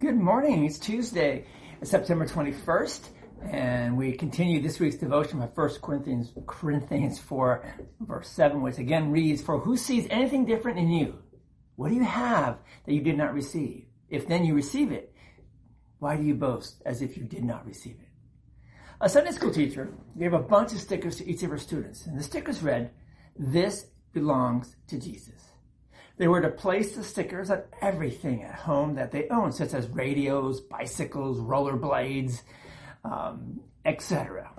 Good morning. It's Tuesday, September 21st, and we continue this week's devotion by 1 Corinthians, Corinthians 4, verse 7, which again reads, For who sees anything different in you? What do you have that you did not receive? If then you receive it, why do you boast as if you did not receive it? A Sunday school teacher gave a bunch of stickers to each of her students, and the stickers read, This belongs to Jesus. They were to place the stickers on everything at home that they owned, such as radios, bicycles, rollerblades, um, etc.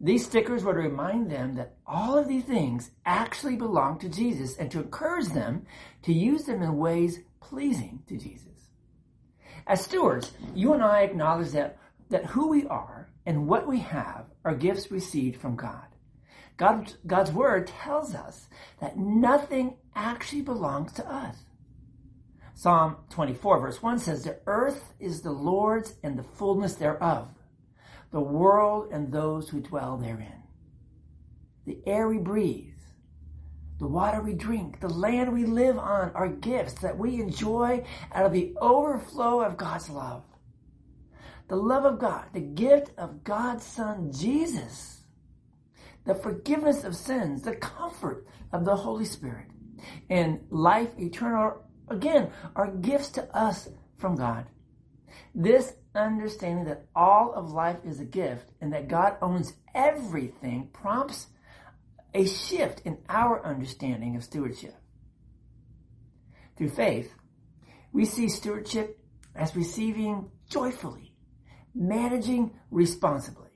These stickers were to remind them that all of these things actually belong to Jesus and to encourage them to use them in ways pleasing to Jesus. As stewards, you and I acknowledge that, that who we are and what we have are gifts received from God. God, God's word tells us that nothing actually belongs to us. Psalm 24 verse 1 says, The earth is the Lord's and the fullness thereof, the world and those who dwell therein. The air we breathe, the water we drink, the land we live on are gifts that we enjoy out of the overflow of God's love. The love of God, the gift of God's Son, Jesus the forgiveness of sins, the comfort of the Holy Spirit, and life eternal, again, are gifts to us from God. This understanding that all of life is a gift and that God owns everything prompts a shift in our understanding of stewardship. Through faith, we see stewardship as receiving joyfully, managing responsibly,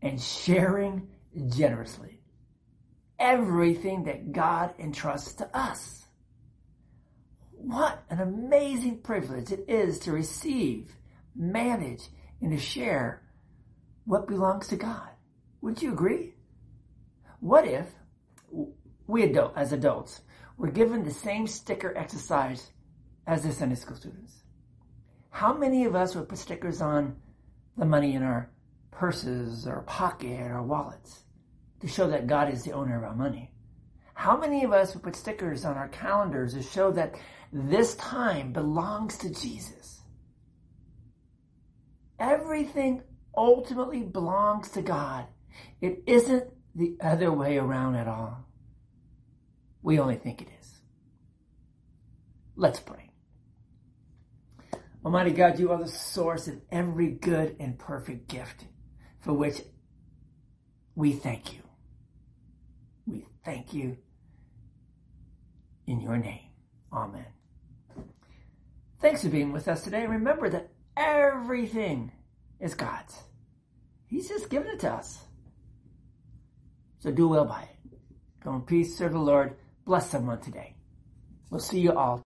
and sharing generously everything that God entrusts to us. What an amazing privilege it is to receive, manage, and to share what belongs to God. Would you agree? What if we adult, as adults were given the same sticker exercise as the Sunday school students? How many of us would put stickers on the money in our purses or pocket or wallets to show that God is the owner of our money? How many of us would put stickers on our calendars to show that this time belongs to Jesus? Everything ultimately belongs to God. It isn't the other way around at all. We only think it is. Let's pray. Almighty God, you are the source of every good and perfect gift for which we thank you. Thank you in your name. Amen. Thanks for being with us today. Remember that everything is God's. He's just given it to us. So do well by it. Go in peace, serve the Lord. Bless someone today. We'll see you all